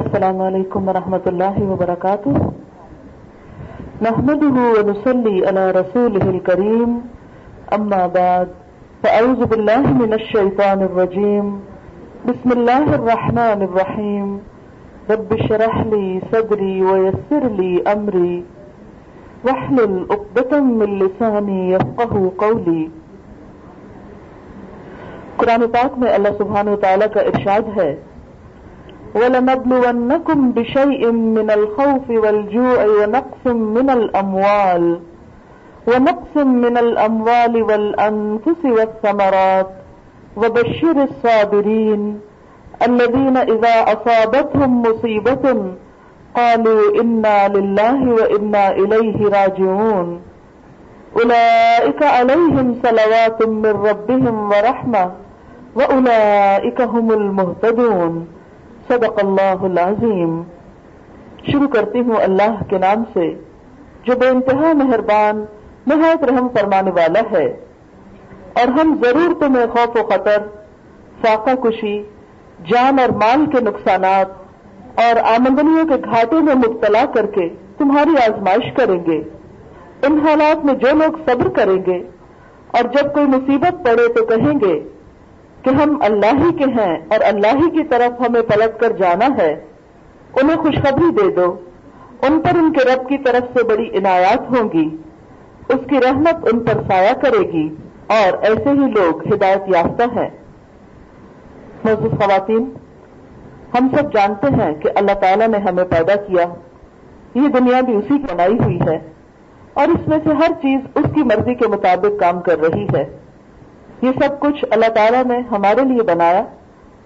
السلام علیکم ورحمۃ اللہ وبرکاتہ۔ نحمده ونصلي على رسوله الكريم اما بعد، فاعوذ بالله من الشيطان الرجيم بسم الله الرحمن الرحيم رب اشرح لي صدري ويسر لي امري واحلل عقدة من لساني يفقهوا قولي قرآن پاک میں اللہ سبحانہ وتعالی کا ارشاد ہے وَلَنَبْلُوَنَّكُمْ بِشَيْءٍ مِّنَ الْخَوْفِ وَالْجُوعِ وَنَقْصٍ مِّنَ الْأَمْوَالِ، وَنَقْصٍ مِّنَ الْأَمْوَالِ وَالْأَنفُسِ وَالثَّمَرَاتِ. وَبَشِّرِ الصَّابِرِينَ الَّذِينَ إِذَا أَصَابَتْهُم مُّصِيبَةٌ قَالُوا إِنَّا لِلَّهِ وَإِنَّا إِلَيْهِ رَاجِعُونَ. أُولَئِكَ عَلَيْهِمْ صَلَوَاتٌ مِّن رَّبِّهِمْ وَرَحْمَةٌ، وَأُولَئِكَ هُمُ الْمُهْتَدُونَ. صدق اللہ العظیم۔ شروع کرتی ہوں اللہ کے نام سے، جو بے انتہا مہربان، نہایت رحم فرمانے والا ہے۔ اور ہم ضرور تمہیں خوف و خطر، فاقہ کشی، جان اور مال کے نقصانات اور آمدنیوں کے گھاٹے میں مبتلا کر کے تمہاری آزمائش کریں گے۔ ان حالات میں جو لوگ صبر کریں گے اور جب کوئی مصیبت پڑے تو کہیں گے کہ ہم اللہ ہی کے ہیں اور اللہ ہی کی طرف ہمیں پلٹ کر جانا ہے، انہیں خوشخبری دے دو۔ ان پر ان کے رب کی طرف سے بڑی عنایات ہوں گی۔ اس کی رحمت ان پر سایہ کرے گی اور ایسے ہی لوگ ہدایت یافتہ ہیں۔ محض خواتین، ہم سب جانتے ہیں کہ اللہ تعالیٰ نے ہمیں پیدا کیا۔ یہ دنیا بھی اسی کی بنائی ہوئی ہے اور اس میں سے ہر چیز اس کی مرضی کے مطابق کام کر رہی ہے۔ یہ سب کچھ اللہ تعالیٰ نے ہمارے لیے بنایا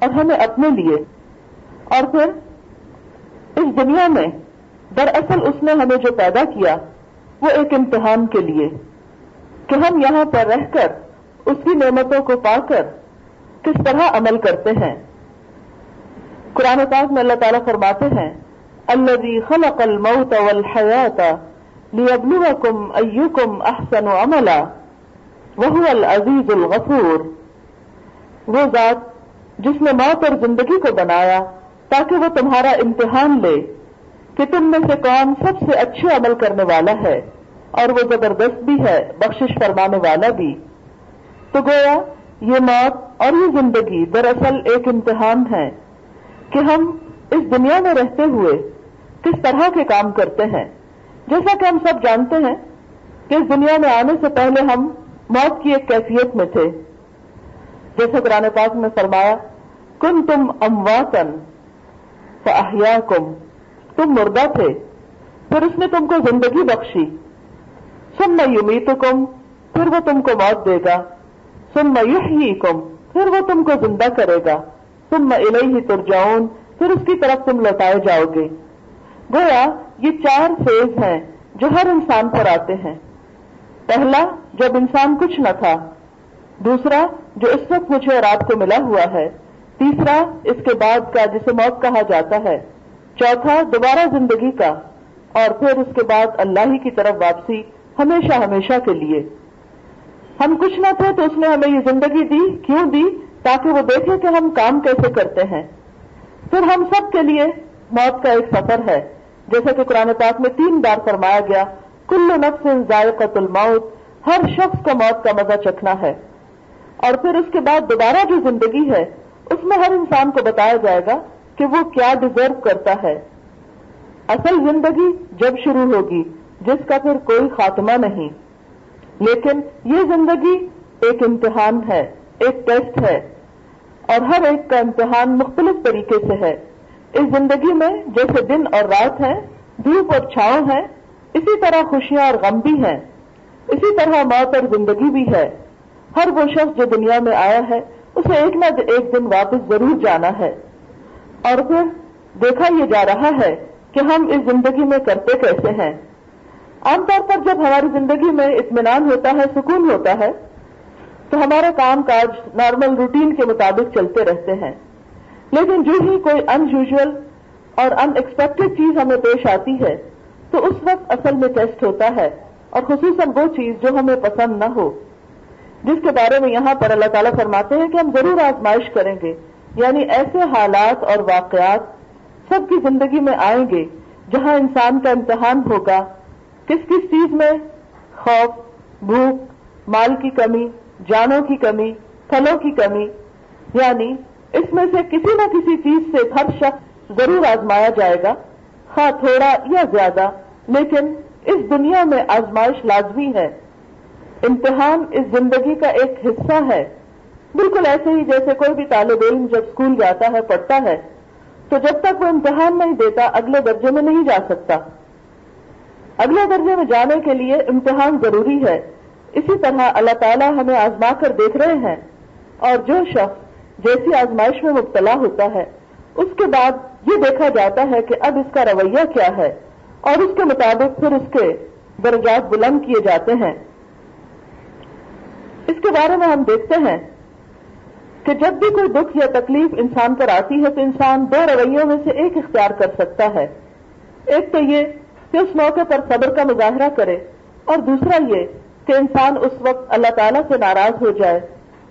اور ہمیں اپنے لیے۔ اور پھر اس دنیا میں دراصل اس نے ہمیں جو پیدا کیا وہ ایک امتحان کے لیے کہ ہم یہاں پر رہ کر اس کی نعمتوں کو پا کر کس طرح عمل کرتے ہیں۔ قرآن پاک میں اللہ تعالیٰ فرماتے ہیں اللہ خلق الموت والحیات لیبلوکم ایکم احسن عملا۔ وہ العزیز الغفور۔ وہ ذات جس نے موت اور زندگی کو بنایا تاکہ وہ تمہارا امتحان لے کہ تم میں سے کون سب سے اچھے عمل کرنے والا ہے اور وہ زبردست بھی ہے، بخشش فرمانے والا بھی۔ تو گویا یہ موت اور یہ زندگی دراصل ایک امتحان ہے کہ ہم اس دنیا میں رہتے ہوئے کس طرح کے کام کرتے ہیں۔ جیسا کہ ہم سب جانتے ہیں کہ اس دنیا میں آنے سے پہلے ہم موت کی ایک کیفیت میں تھے۔ جیسے قرآن پاک میں فرمایا کن تم امواتن فاحیا کم تم مردہ تھے، پھر اس نے تم کو زندگی بخشی۔ سن میں یومی کم پھر وہ تم کو موت دے گا۔ سن میں کم پھر وہ تم کو زندہ کرے گا۔ تم میں الہی ترجاؤن پھر اس کی طرف تم لوٹائے جاؤ گے۔ گویا، یہ چار فیز ہیں جو ہر انسان پر آتے ہیں۔ پہلا جب انسان کچھ نہ تھا، دوسرا جو اس وقت مجھے اور آپ کو ملا ہوا ہے، تیسرا اس کے بعد کا جسے موت کہا جاتا ہے، چوتھا دوبارہ زندگی کا، اور پھر اس کے بعد اللہ ہی کی طرف واپسی ہمیشہ ہمیشہ کے لیے۔ ہم کچھ نہ تھے تو اس نے ہمیں یہ زندگی دی، کیوں دی؟ تاکہ وہ دیکھے کہ ہم کام کیسے کرتے ہیں۔ پھر ہم سب کے لیے موت کا ایک سفر ہے، جیسے کہ قرآن پاک میں تین بار فرمایا گیا کل نفس ذائقت الموت، ہر شخص کو موت کا مزہ چکھنا ہے۔ اور پھر اس کے بعد دوبارہ جو زندگی ہے، اس میں ہر انسان کو بتایا جائے گا کہ وہ کیا ڈیزرو کرتا ہے۔ اصل زندگی جب شروع ہوگی، جس کا پھر کوئی خاتمہ نہیں۔ لیکن یہ زندگی ایک امتحان ہے، ایک ٹیسٹ ہے۔ اور ہر ایک کا امتحان مختلف طریقے سے ہے۔ اس زندگی میں جیسے دن اور رات ہے دھوپ اور چھاؤں ہے اسی طرح خوشیاں اور غم بھی ہیں۔ اسی طرح موت اور زندگی بھی ہے۔ ہر وہ شخص جو دنیا میں آیا ہے، اسے ایک نہ ایک دن واپس ضرور جانا ہے۔ اور پھر دیکھا یہ جا رہا ہے کہ ہم اس زندگی میں کرتے کیسے ہیں۔ عام طور پر جب ہماری زندگی میں اطمینان ہوتا ہے، سکون ہوتا ہے، تو ہمارے کام کاج نارمل روٹین کے مطابق چلتے رہتے ہیں۔ لیکن جو ہی کوئی ان یوژل اور ان ایکسپیکٹڈ چیز ہمیں پیش آتی ہے تو اس وقت اصل میں ٹیسٹ ہوتا ہے اور خصوصاً وہ چیز جو ہمیں پسند نہ ہو۔ جس کے بارے میں یہاں پر اللہ تعالیٰ فرماتے ہیں کہ ہم ضرور آزمائش کریں گے یعنی ایسے حالات اور واقعات سب کی زندگی میں آئیں گے جہاں انسان کا امتحان ہوگا۔ کس کس چیز میں؟ خوف، بھوک، مال کی کمی، جانوں کی کمی، پھلوں کی کمی۔ یعنی اس میں سے کسی نہ کسی چیز سے ہر شخص ضرور آزمایا جائے گا، خواہ تھوڑا یا زیادہ۔ لیکن اس دنیا میں آزمائش لازمی ہے۔ امتحان اس زندگی کا ایک حصہ ہے۔ بالکل ایسے ہی جیسے کوئی بھی طالب علم جب اسکول جاتا ہے، پڑھتا ہے، تو جب تک وہ امتحان نہیں دیتا، اگلے درجے میں نہیں جا سکتا۔ اگلے درجے میں جانے کے لیے امتحان ضروری ہے۔ اسی طرح اللہ تعالیٰ ہمیں آزما کر دیکھ رہے ہیں۔ اور جو شخص جیسی آزمائش میں مبتلا ہوتا ہے، اس کے بعد یہ دیکھا جاتا ہے کہ اب اس کا رویہ کیا ہے۔ اور اس کے مطابق پھر اس کے درجات بلند کیے جاتے ہیں۔ اس کے بارے میں ہم دیکھتے ہیں کہ جب بھی کوئی دکھ یا تکلیف انسان پر آتی ہے تو انسان دو رویوں میں سے ایک اختیار کر سکتا ہے۔ ایک تو یہ کہ اس موقع پر صبر کا مظاہرہ کرے اور دوسرا یہ کہ انسان اس وقت اللہ تعالیٰ سے ناراض ہو جائے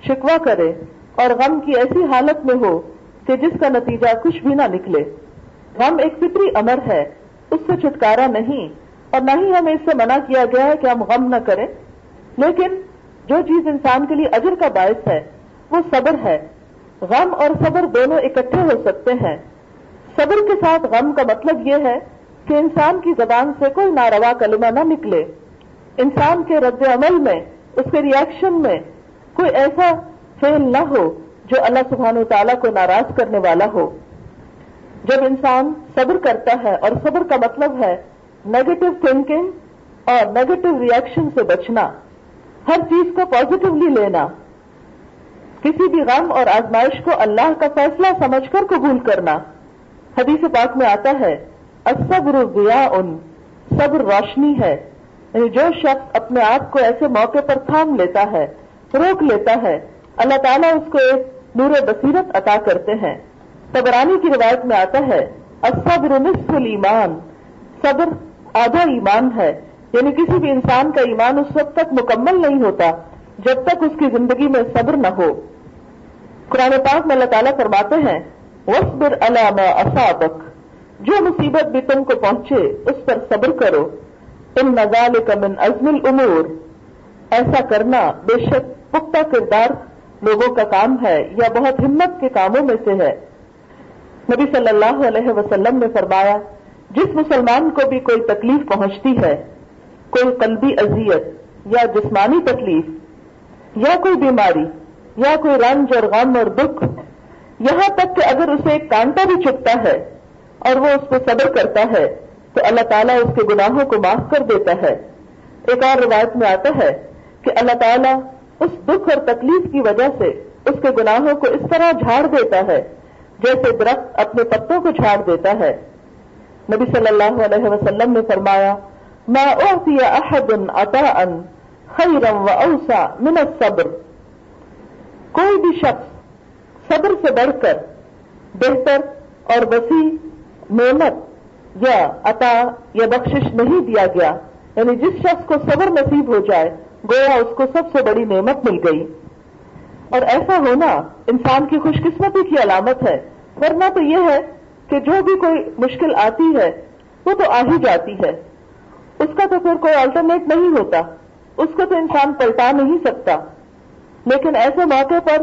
شکوا کرے اور غم کی ایسی حالت میں ہو کہ جس کا نتیجہ کچھ بھی نہ نکلے۔ غم ایک فطری امر ہے۔ اس سے چھٹکارا نہیں اور نہ ہی ہمیں اس سے منع کیا گیا ہے کہ ہم غم نہ کریں۔ لیکن جو چیز انسان کے لیے اجر کا باعث ہے، وہ صبر ہے۔ غم اور صبر دونوں اکٹھے ہو سکتے ہیں۔ صبر کے ساتھ غم کا مطلب یہ ہے کہ انسان کی زبان سے کوئی ناروا کلمہ نہ نکلے۔ انسان کے رد عمل میں، اس کے ریئیکشن میں کوئی ایسا فیل نہ ہو جو اللہ سبحانہ و تعالیٰ کو ناراض کرنے والا ہو۔ جب انسان صبر کرتا ہے اور صبر کا مطلب ہے نیگیٹو تھنکنگ اور نیگیٹو ریئیکشن سے بچنا، ہر چیز کو پازیٹیولی لینا۔ کسی بھی غم اور آزمائش کو اللہ کا فیصلہ سمجھ کر قبول کرنا۔ حدیث پاک میں آتا ہے اصبر ضیا ان صبر روشنی ہے۔ یعنی جو شخص اپنے آپ کو ایسے موقع پر تھام لیتا ہے، روک لیتا ہے، اللہ تعالیٰ اس کو ایک نور بصیرت عطا کرتے ہیں۔ تبرانی کی روایت میں آتا ہے اصبر نصف ایمان صبر آدھا ایمان ہے۔ یعنی کسی بھی انسان کا ایمان اس وقت تک مکمل نہیں ہوتا جب تک اس کی زندگی میں صبر نہ ہو۔ قرآن پاک میں اللہ تعالیٰ فرماتے ہیں وصبر علامہ اصابک جو مصیبت بھی تم کو پہنچے، اس پر صبر کرو۔ ان نظال من ازم العمور ایسا کرنا بے شک پختہ کردار لوگوں کا کام ہے یا بہت ہمت کے کاموں میں سے ہے۔ نبی صلی اللہ علیہ وسلم نے فرمایا، جس مسلمان کو بھی کوئی تکلیف پہنچتی ہے، کوئی قلبی اذیت یا جسمانی تکلیف، یا کوئی بیماری، یا کوئی رنج اور غم اور دکھ، یہاں تک کہ اگر اسے ایک کانٹا بھی چھپتا ہے اور وہ اس پہ صبر کرتا ہے، تو اللہ تعالیٰ اس کے گناہوں کو معاف کر دیتا ہے۔ ایک اور روایت میں آتا ہے کہ اللہ تعالیٰ اس دکھ اور تکلیف کی وجہ سے اس کے گناہوں کو اس طرح جھاڑ دیتا ہے جیسے درخت اپنے پتوں کو جھاڑ دیتا ہے۔ نبی صلی اللہ علیہ وسلم نے فرمایا، ما اوتی احد عطاء خیرا و اوسا من الصبر. کوئی بھی شخص صبر سے بڑھ کر بہتر اور وسیع محنت یا عطا یا بخشش نہیں دیا گیا یعنی جس شخص کو صبر نصیب ہو جائے، گویا اس کو سب سے بڑی نعمت مل گئی۔ اور ایسا ہونا انسان کی خوش قسمتی کی علامت ہے۔ ورنہ تو یہ ہے کہ جو بھی کوئی مشکل آتی ہے، وہ تو آ ہی جاتی ہے۔ اس کا تو پھر کوئی آلٹرنیٹ نہیں ہوتا۔ اس کو تو انسان پلٹا نہیں سکتا۔ لیکن ایسے موقع پر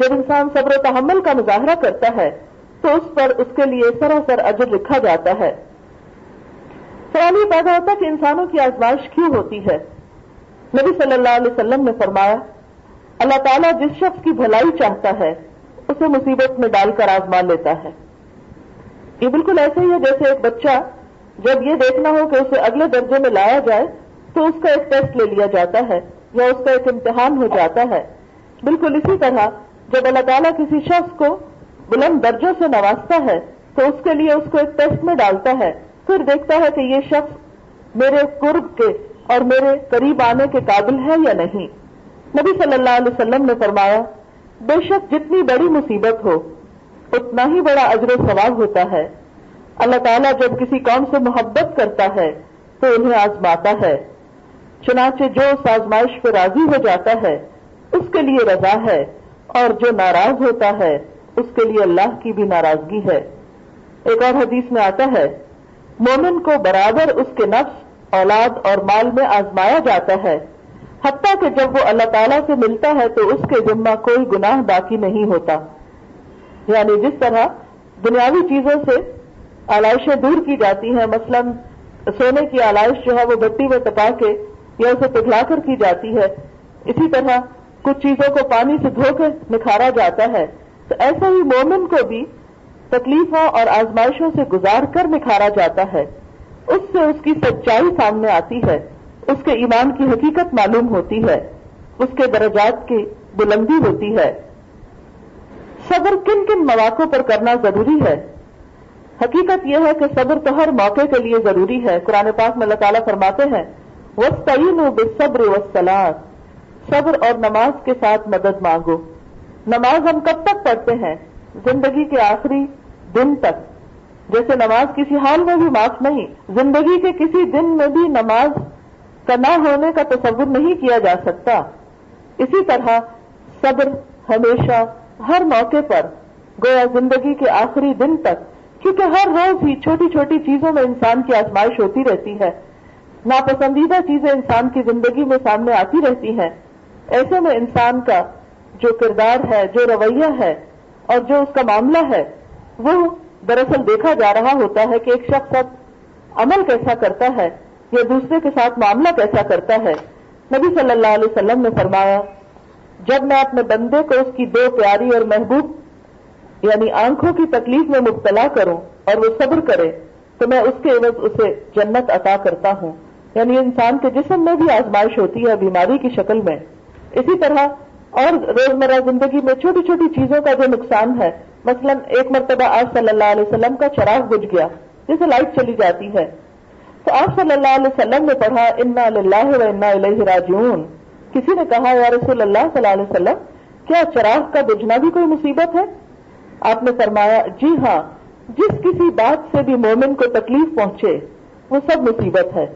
جب انسان صبر و تحمل کا مظاہرہ کرتا ہے، تو اس پر اس کے لیے سراسر اجر لکھا جاتا ہے۔ سوال یہ پیدا ہوتا کہ انسانوں کی آزمائش کیوں ہوتی ہے؟ نبی صلی اللہ علیہ وسلم نے فرمایا اللہ تعالیٰ جس شخص کی بھلائی چاہتا ہے، اسے مصیبت میں ڈال کر آزما لیتا ہے۔ یہ بالکل ایسے ہی ہے جیسے ایک بچہ جب یہ دیکھنا ہو کہ اسے اگلے درجے میں لایا جائے، تو اس کا ایک ٹیسٹ لے لیا جاتا ہے یا اس کا ایک امتحان ہو جاتا ہے۔ بالکل اسی طرح جب اللہ تعالیٰ کسی شخص کو بلند درجوں سے نوازتا ہے، تو اس کے لیے اس کو ایک ٹیسٹ میں ڈالتا ہے۔ پھر دیکھتا ہے کہ یہ شخص میرے قرب کے اور میرے قریب آنے کے قابل ہے یا نہیں۔ نبی صلی اللہ علیہ وسلم نے فرمایا، بے شک جتنی بڑی مصیبت ہو، اتنا ہی بڑا اجر و ثواب ہوتا ہے۔ اللہ تعالیٰ جب کسی قوم سے محبت کرتا ہے، تو انہیں آزماتا ہے۔ چنانچہ جو اس آزمائش پہ راضی ہو جاتا ہے، اس کے لیے رضا ہے، اور جو ناراض ہوتا ہے، اس کے لیے اللہ کی بھی ناراضگی ہے۔ ایک اور حدیث میں آتا ہے، مومن کو برابر اس کے نفس، اولاد اور مال میں آزمایا جاتا ہے۔ حتیٰ کہ جب وہ اللہ تعالیٰ سے ملتا ہے تو اس کے ذمہ کوئی گناہ باقی نہیں ہوتا۔ یعنی جس طرح دنیاوی چیزوں سے آلائشیں دور کی جاتی ہیں، مثلا سونے کی آلائش جو ہے وہ بٹی میں تپا کے یا اسے پگھلا کر کی جاتی ہے، اسی طرح کچھ چیزوں کو پانی سے دھو کے نکھارا جاتا ہے۔ تو ایسا ہی مومن کو بھی تکلیفوں اور آزمائشوں سے گزار کر نکھارا جاتا ہے۔ اس سے اس کی سچائی سامنے آتی ہے۔ اس کے ایمان کی حقیقت معلوم ہوتی ہے، اس کے درجات کی بلندی ہوتی ہے۔ صبر کن کن مواقع پر کرنا ضروری ہے؟ حقیقت یہ ہے کہ صبر تو ہر موقع کے لیے ضروری ہے۔ قرآن پاک میں اللہ تعالیٰ فرماتے ہیں وہ تعین بے صبر و صبر اور نماز کے ساتھ مدد مانگو۔ نماز ہم کب تک پڑھتے ہیں؟ زندگی کے آخری دن تک۔ جیسے نماز کسی حال میں بھی معاف نہیں، زندگی کے کسی دن میں بھی نماز کا نہ ہونے کا تصور نہیں کیا جا سکتا۔ اسی طرح صبر ہمیشہ ہر موقع پر، گویا زندگی کے آخری دن تک، کیونکہ ہر روز ہی چھوٹی چھوٹی چیزوں میں انسان کی آزمائش ہوتی رہتی ہے۔ ناپسندیدہ چیزیں انسان کی زندگی میں سامنے آتی رہتی ہیں۔ ایسے میں انسان کا جو کردار ہے، جو رویہ ہے اور جو اس کا معاملہ ہے، وہ دراصل دیکھا جا رہا ہوتا ہے کہ ایک شخص اب عمل کیسا کرتا ہے۔ یا دوسرے کے ساتھ معاملہ کیسا کرتا ہے؟ نبی صلی اللہ علیہ وسلم نے فرمایا، جب میں اپنے بندے کو اس کی دو پیاری اور محبوب یعنی آنکھوں کی تکلیف میں مبتلا کروں اور وہ صبر کرے، تو میں اس کے عوض اسے جنت عطا کرتا ہوں۔ یعنی انسان کے جسم میں بھی آزمائش ہوتی ہے بیماری کی شکل میں۔ اسی طرح اور روزمرہ زندگی میں چھوٹی چھوٹی چیزوں کا جو نقصان ہے، مثلا ایک مرتبہ آج صلی اللہ علیہ وسلم کا چراغ بج گیا، جسے لائٹ چلی جاتی ہے۔ تو آپ صلی اللہ علیہ وسلم نے پڑھا، انا اللہ و انا الہ راجعون. کسی نے کہا، یا رسول اللہ صلی اللہ علیہ وسلم، کیا چراغ کا بجنا بھی کوئی مصیبت ہے؟ آپ نے فرمایا جی ہاں جس کسی بات سے بھی مومن کو تکلیف پہنچے، وہ سب مصیبت ہے.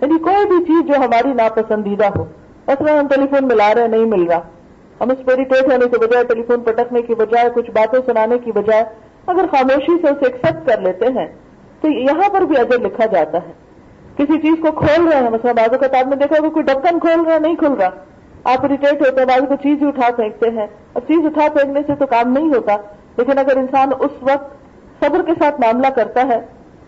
یعنی کوئی بھی چیز جو ہماری ناپسندیدہ ہو، مثلا ہم ٹیلی فون ملا رہے نہیں مل رہا، ہم اس پیریٹیٹ ہونے کے بجائے ٹیلی فون پٹکنے کی بجائے، کچھ باتیں سنانے کی بجائے، اگر خاموشی سے اسے ایکسپٹ کر لیتے ہیں، تو یہاں پر بھی اجر لکھا جاتا ہے۔ کسی چیز کو کھول رہے ہیں۔ مثلا بازو کا آپ نے دیکھا کہ کوئی ڈکن کھول رہا ہے، نہیں کھل رہا۔ آپ اریٹیٹ ہوتے ہیں بازو کو چیز ہی اٹھا پھینکتے ہیں۔ اب چیز اٹھا پھینکنے سے تو کام نہیں ہوتا، لیکن اگر انسان اس وقت صبر کے ساتھ معاملہ کرتا ہے،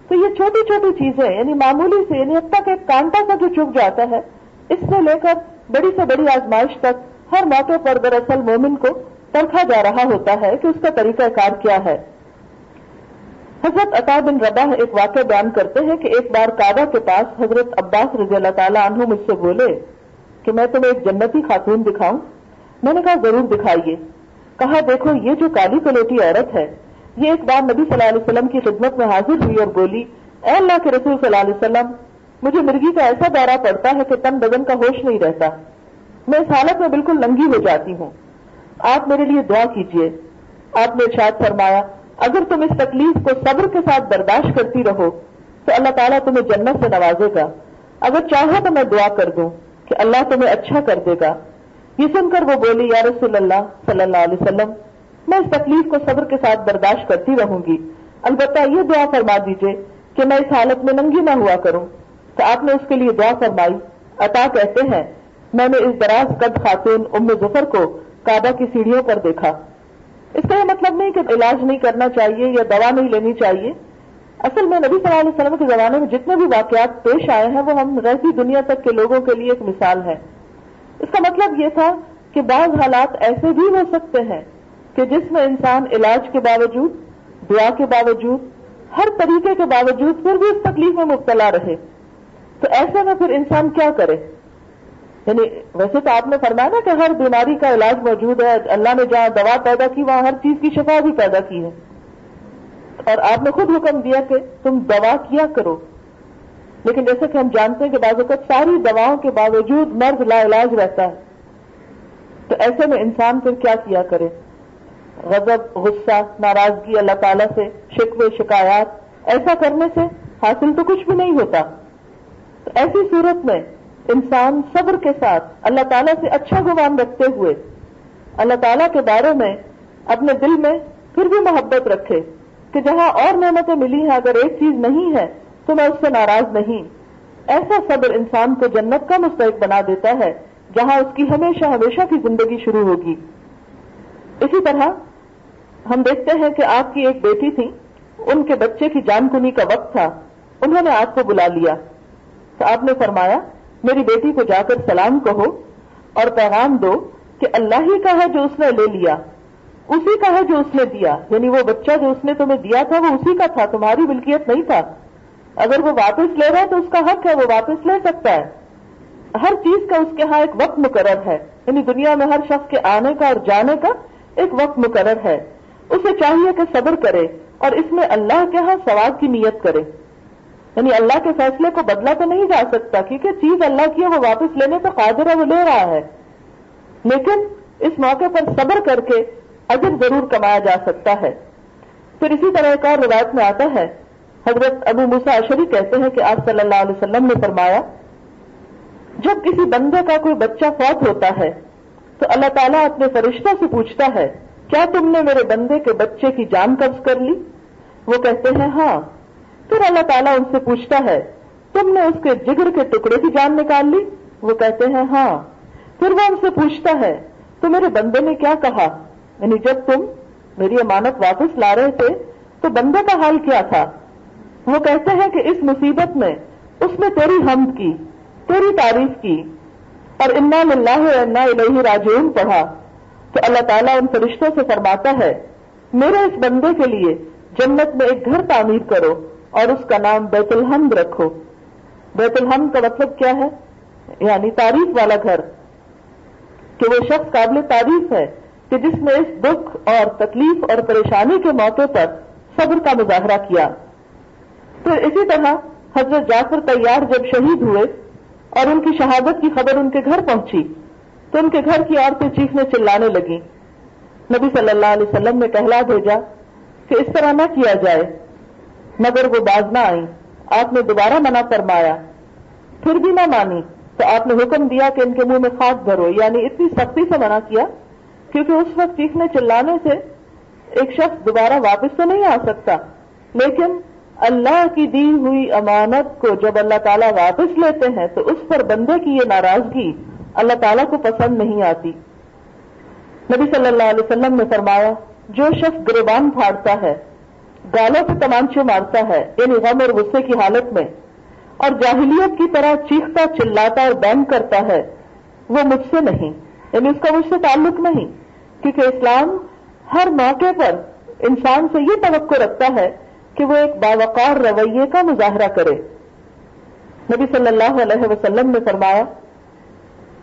تو یہ چھوٹی چھوٹی چیزیں یعنی معمولی سے یعنی اب تک ایک کانٹا کا جو چک جاتا ہے، اس سے لے کر بڑی سے بڑی آزمائش تک ہر موقع پر دراصل مومن کو پرکھا جا رہا ہوتا ہے کہ اس کا طریقہ کار کیا ہے۔ حضرت عطا بن ربا ایک واقعہ بیان کرتے ہیں کہ ایک بار کعبہ کے پاس حضرت عباس رضی اللہ تعالیٰ عنہ مجھ سے بولے کہ میں تمہیں ایک جنتی خاتون دکھاؤں۔ میں نے کہا، ضرور دکھائیے۔ کہا، دیکھو، یہ جو کالی کلوٹی عورت ہے، یہ ایک بار نبی صلی اللہ علیہ وسلم کی خدمت میں حاضر ہوئی اور بولی، اے اللہ کے رسول صلی اللہ علیہ وسلم، مجھے مرغی کا ایسا دورہ پڑتا ہے کہ تن بدن کا ہوش نہیں رہتا۔ میں اس حالت میں بالکل ننگی ہو جاتی ہوں۔ آپ میرے لیے دعا کیجیے آپ نے ارشاد فرمایا اگر تم اس تکلیف کو صبر کے ساتھ برداشت کرتی رہو، تو اللہ تعالیٰ تمہیں جنت سے نوازے گا۔ اگر چاہو تو میں دعا کر دوں کہ اللہ تمہیں اچھا کر دے گا۔ یہ سن کر وہ بولی یا رسول اللہ صلی اللہ علیہ وسلم، میں اس تکلیف کو صبر کے ساتھ برداشت کرتی رہوں گی۔ البتہ یہ دعا فرما دیجیے کہ میں اس حالت میں ننگی نہ ہوا کروں۔ تو آپ نے اس کے لیے دعا فرمائی، عطا کہتے ہیں، میں نے اس دراز قد خاتون ام ظفر کو کعبہ کی سیڑھیوں پر دیکھا۔ اس کا یہ مطلب نہیں کہ علاج نہیں کرنا چاہیے یا دوا نہیں لینی چاہیے۔ اصل میں نبی صلی اللہ علیہ وسلم کے زمانے میں جتنے بھی واقعات پیش آئے ہیں، وہ ہم رہتی دنیا تک کے لوگوں کے لیے ایک مثال ہے۔ اس کا مطلب یہ تھا کہ بعض حالات ایسے بھی ہو سکتے ہیں کہ جس میں انسان علاج کے باوجود، دعا کے باوجود، ہر طریقے کے باوجود پھر بھی اس تکلیف میں مبتلا رہے۔ تو ایسے میں پھر انسان کیا کرے؟ یعنی ویسے تو آپ نے فرمایا نا کہ ہر بیماری کا علاج موجود ہے، اللہ نے جہاں دوا پیدا کی، وہاں ہر چیز کی شفا بھی پیدا کی ہے۔ اور آپ نے خود حکم دیا کہ تم دوا کیا کرو۔ لیکن جیسے کہ ہم جانتے ہیں کہ بعض اوقات ساری دواؤں کے باوجود مرض لا علاج رہتا ہے۔ تو ایسے میں انسان پھر کیا کیا کرے؟ غضب، غصہ، ناراضگی، اللہ تعالیٰ سے شکوے، شکایات، ایسا کرنے سے حاصل تو کچھ بھی نہیں ہوتا۔ تو ایسی صورت میں انسان صبر کے ساتھ اللہ تعالیٰ سے اچھا گمان رکھتے ہوئے اللہ تعالیٰ کے بارے میں اپنے دل میں پھر بھی محبت رکھے کہ جہاں اور نعمتیں ملی ہیں، اگر ایک چیز نہیں ہے تو میں اس سے ناراض نہیں۔ ایسا صبر انسان کو جنت کا مستحق بنا دیتا ہے، جہاں اس کی ہمیشہ ہمیشہ کی زندگی شروع ہوگی۔ اسی طرح ہم دیکھتے ہیں کہ آپ کی ایک بیٹی تھی ان کے بچے کی جان کنی کا وقت تھا، انہوں نے آپ کو بلا لیا۔ تو آپ نے فرمایا میری بیٹی کو جا کر سلام کہو اور پیغام دو کہ اللہ ہی کا ہے جو اس نے لے لیا، اسی کا ہے جو اس نے دیا۔ یعنی وہ بچہ جو اس نے تمہیں دیا تھا، وہ اسی کا تھا، تمہاری ملکیت نہیں تھا۔ اگر وہ واپس لے رہا ہے تو اس کا حق ہے، وہ واپس لے سکتا ہے۔ ہر چیز کا اس کے ہاں ایک وقت مقرر ہے۔ یعنی دنیا میں ہر شخص کے آنے کا اور جانے کا ایک وقت مقرر ہے۔ اسے چاہیے کہ صبر کرے اور اس میں اللہ کے ہاں ثواب کی نیت کرے۔ یعنی اللہ کے فیصلے کو بدلا تو نہیں جا سکتا، کیونکہ چیز اللہ کی ہے، وہ واپس لینے پہ قادر ہے، وہ لے رہا ہے۔ لیکن اس موقع پر صبر کر کے اجر ضرور کمایا جا سکتا ہے۔ پھر اسی طرح ایک اور روایت میں آتا ہے، حضرت ابو مسا اشری کہتے ہیں کہ آپ صلی اللہ علیہ وسلم نے فرمایا، جب کسی بندے کا کوئی بچہ فوت ہوتا ہے، تو اللہ تعالیٰ اپنے فرشتوں سے پوچھتا ہے، کیا تم نے میرے بندے کے بچے کی جان قبض کر لی؟ وہ کہتے ہیں ہاں۔ پھر اللہ تعالیٰ ان سے پوچھتا ہے، تم نے اس کے جگر کے ٹکڑے کی جان نکال لی؟ وہ کہتے ہیں ہاں۔ پھر وہ ان سے پوچھتا ہے، تو میرے بندے نے کیا کہا؟ یعنی جب تم میری امانت واپس لا رہے تھے، تو بندے کا حال کیا تھا؟ وہ کہتے ہیں کہ اس مصیبت میں اس نے تیری حمد کی، تیری تعریف کی، اور انا اللہ انا الہ راجعون پڑھا۔ تو اللہ تعالیٰ ان فرشتوں سے فرماتا ہے، میرے اس بندے کے لیے جنت میں ایک گھر تعمیر کرو۔ اور اس کا نام بیت الحمد رکھو۔ بیت الحمد کا مطلب کیا ہے؟ یعنی تعریف والا گھر۔ کہ وہ شخص قابل تعریف ہے کہ جس نے اس دکھ اور تکلیف اور پریشانی کے موقع پر صبر کا مظاہرہ کیا۔ تو اسی طرح حضرت جعفر تیار جب شہید ہوئے اور ان کی شہادت کی خبر ان کے گھر پہنچی، تو ان کے گھر کی عورتیں چیخنے چلانے لگی نبی صلی اللہ علیہ وسلم نے کہلا بھیجا کہ اس طرح نہ کیا جائے۔ مگر وہ باز نہ آئی آپ نے دوبارہ منع فرمایا۔ پھر بھی نہ مانی۔ تو آپ نے حکم دیا کہ ان کے منہ میں خاک بھرو یعنی اتنی سختی سے منع کیا، کیونکہ اس وقت چیخنے چلانے سے ایک شخص دوبارہ واپس تو نہیں آ سکتا۔ لیکن اللہ کی دی ہوئی امانت کو جب اللہ تعالیٰ واپس لیتے ہیں، تو اس پر بندے کی یہ ناراضگی اللہ تعالیٰ کو پسند نہیں آتی۔ نبی صلی اللہ علیہ وسلم نے فرمایا، جو شخص گریبان پھاڑتا ہے گالوں سے تمانچے مارتا ہے یعنی غم اور غصے کی حالت میں۔ اور جاہلیت کی طرح چیختا، چلاتا اور بین کرتا ہے۔ وہ مجھ سے نہیں یعنی اس کا مجھ سے تعلق نہیں۔ کیونکہ اسلام ہر موقع پر انسان سے یہ توقع رکھتا ہے کہ وہ ایک باوقار رویے کا مظاہرہ کرے۔ نبی صلی اللہ علیہ وسلم نے فرمایا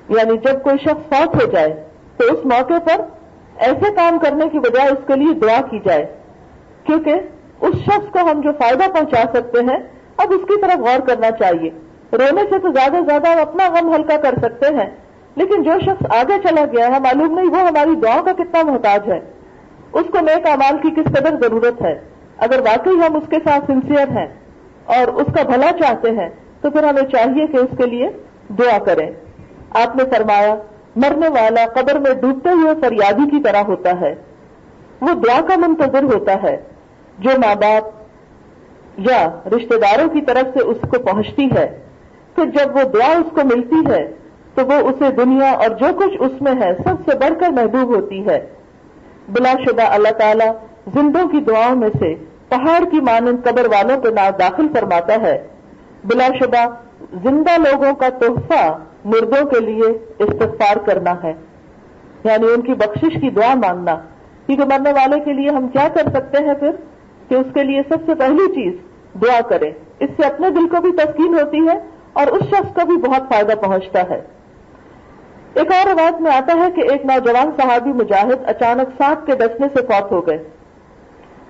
یعنی جب کوئی شخص فوت ہو جائے تو اس موقع پر ایسے کام کرنے کی بجائے اس کے لیے دعا کی جائے۔ کیونکہ اس شخص کو ہم جو فائدہ پہنچا سکتے ہیں، اب اس کی طرف غور کرنا چاہیے۔ رونے سے تو زیادہ سے زیادہ اپنا غم ہلکا کر سکتے ہیں۔ لیکن جو شخص آگے چلا گیا ہے، معلوم نہیں وہ ہماری دعاؤں کا کتنا محتاج ہے۔ اس کو نیک امال کی کس قدر ضرورت ہے؟ اگر واقعی ہم اس کے ساتھ سنسیئر ہیں اور اس کا بھلا چاہتے ہیں، تو پھر ہمیں چاہیے کہ اس کے لیے دعا کریں۔ آپ نے فرمایا، مرنے والا قبر میں ڈوبتے ہوئے فریادی کی طرح ہوتا ہے۔ وہ دعا کا منتظر ہوتا ہے۔ جو ماں باپ یا رشتہ داروں کی طرف سے اس کو پہنچتی ہے، پھر جب وہ دعا اس کو ملتی ہے، تو وہ اسے دنیا اور جو کچھ اس میں ہے، سب سے بڑھ کر محبوب ہوتی ہے۔ بلا شدہ اللہ تعالیٰ زندوں کی دعاؤں میں سے پہاڑ کی مانند قبر والوں کے نام داخل فرماتا ہے۔ بلا شبہ زندہ لوگوں کا تحفہ مردوں کے لیے استغفار کرنا ہے۔ یعنی ان کی بخشش کی دعا مانگنا۔ کیونکہ مرنے والے کے لیے ہم کیا کر سکتے ہیں پھر؟ کہ اس کے لیے سب سے پہلی چیز دعا کریں اس سے اپنے دل کو بھی تسکین ہوتی ہے اور اس شخص کو بھی بہت فائدہ پہنچتا ہے۔ ایک اور روایت میں آتا ہے کہ ایک نوجوان صحابی مجاہد اچانک سانپ کے ڈسنے سے فوت ہو گئے۔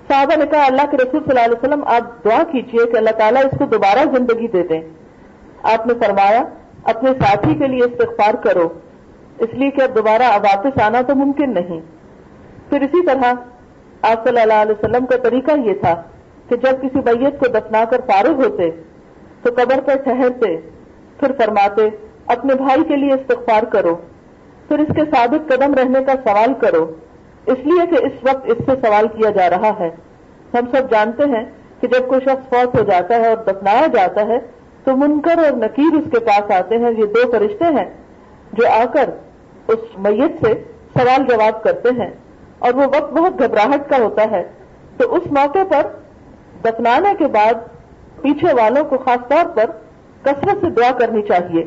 صحابہ نے کہا، اللہ کے رسول صلی اللہ علیہ وسلم، آپ دعا کیجیے کہ اللہ تعالیٰ اس کو دوبارہ زندگی دے دیں۔ آپ نے فرمایا، اپنے ساتھی کے لیے استغفار کرو۔ اس لیے کہ اب دوبارہ واپس آنا تو ممکن نہیں۔ پھر اسی طرح آپ صلی اللہ علیہ وسلم کا طریقہ یہ تھا کہ جب کسی بیت کو دفنا کر فارغ ہوتے، تو قبر پر ٹھہرتے، پھر فرماتے، اپنے بھائی کے لیے استغفار کرو۔ پھر اس کے ثابت قدم رہنے کا سوال کرو۔ اس لیے کہ اس وقت اس سے سوال کیا جا رہا ہے۔ ہم سب جانتے ہیں کہ جب کوئی شخص فوت ہو جاتا ہے اور دفنایا جاتا ہے، تو منکر اور نکیر اس کے پاس آتے ہیں۔ یہ دو فرشتے ہیں جو آ کر اس میت سے سوال جواب کرتے ہیں۔ اور وہ وقت بہت گھبراہٹ کا ہوتا ہے۔ تو اس موقع پر دفنانے کے بعد پیچھے والوں کو خاص طور پر کثرت سے دعا کرنی چاہیے۔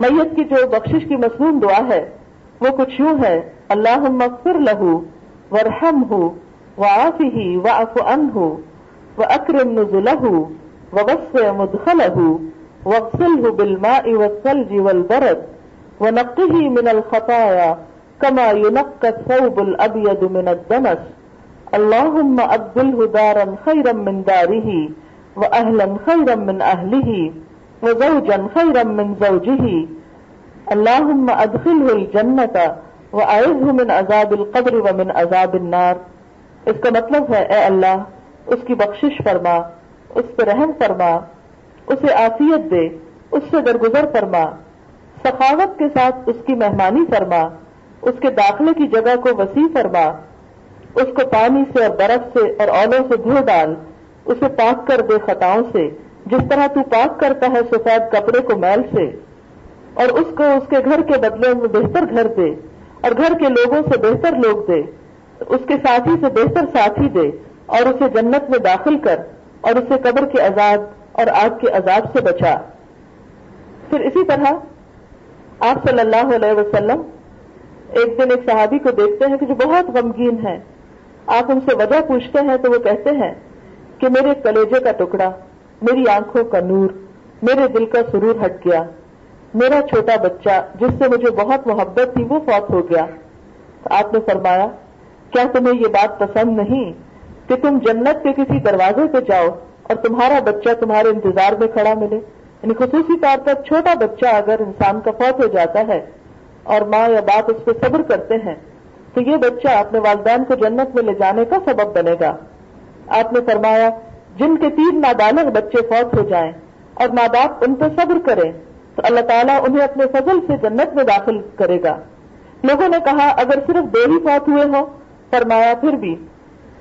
میت کی جو بخشش کی مصنون دعا ہے، وہ کچھ یوں ہے اللہ مغفر لہو ورحم ہو و آفی و اف ان ہو و اکرم نزلہ و وس مدخل ہو وغسل ہو بلما اوسل جیول برد و نقی من الخطایا كما ينقى الثوب الأبيض من الدنس اللهم أبدله دارا خيرا من داره، وأهلا خيرا من أهله، وزوجا خيرا من زوجه. اللهم أدخله الجنة وأعذه من عذاب القبر ومن عذاب النار. اس کا مطلب ہے، اے اللہ، اس کی بخشش فرما، اس پہ رحم فرما، اسے آفیت دے، اس سے درگزر فرما، سخاوت کے ساتھ اس کی مہمانی فرما۔ اس کے داخلے کی جگہ کو وسیع فرما، اس کو پانی سے اور برف سے اور اولوں سے دھو ڈال، اسے پاک کر دے خطاؤں سے۔ جس طرح تو پاک کرتا ہے، سفید کپڑے کو میل سے۔ اور اس کو اس کے گھر کے بدلے میں بہتر گھر دے، اور گھر کے لوگوں سے بہتر لوگ دے۔ اس کے ساتھی سے بہتر ساتھی دے، اور اسے جنت میں داخل کر، اور اسے قبر کے عذاب اور آگ کے عذاب سے بچا۔ پھر اسی طرح آپ صلی اللہ علیہ وسلم ایک دن ایک صحابی کو دیکھتے ہیں کہ جو بہت غمگین ہے۔ آپ ان سے وجہ پوچھتے ہیں تو وہ کہتے ہیں کہ میرے کلیجے کا ٹکڑا، میری آنکھوں کا نور، میرے دل کا سرور ہٹ گیا۔ میرا چھوٹا بچہ، جس سے مجھے بہت محبت تھی، وہ فوت ہو گیا۔ تو آپ نے فرمایا، کیا تمہیں یہ بات پسند نہیں کہ تم جنت کے کسی دروازے پہ جاؤ اور تمہارا بچہ تمہارے انتظار میں کھڑا ملے؟ یعنی خصوصی طور پر چھوٹا بچہ اگر انسان کا فوت ہو جاتا ہے اور ماں یا باپ اس پہ صبر کرتے ہیں تو یہ بچہ اپنے والدین کو جنت میں لے جانے کا سبب بنے گا۔ آپ نے فرمایا، جن کے تین نابالغ بچے فوت ہو جائیں اور ماں باپ ان پہ صبر کریں، تو اللہ تعالیٰ انہیں اپنے فضل سے جنت میں داخل کرے گا۔ لوگوں نے کہا، اگر صرف دو ہی فوت ہوئے ہوں، فرمایا پھر بھی۔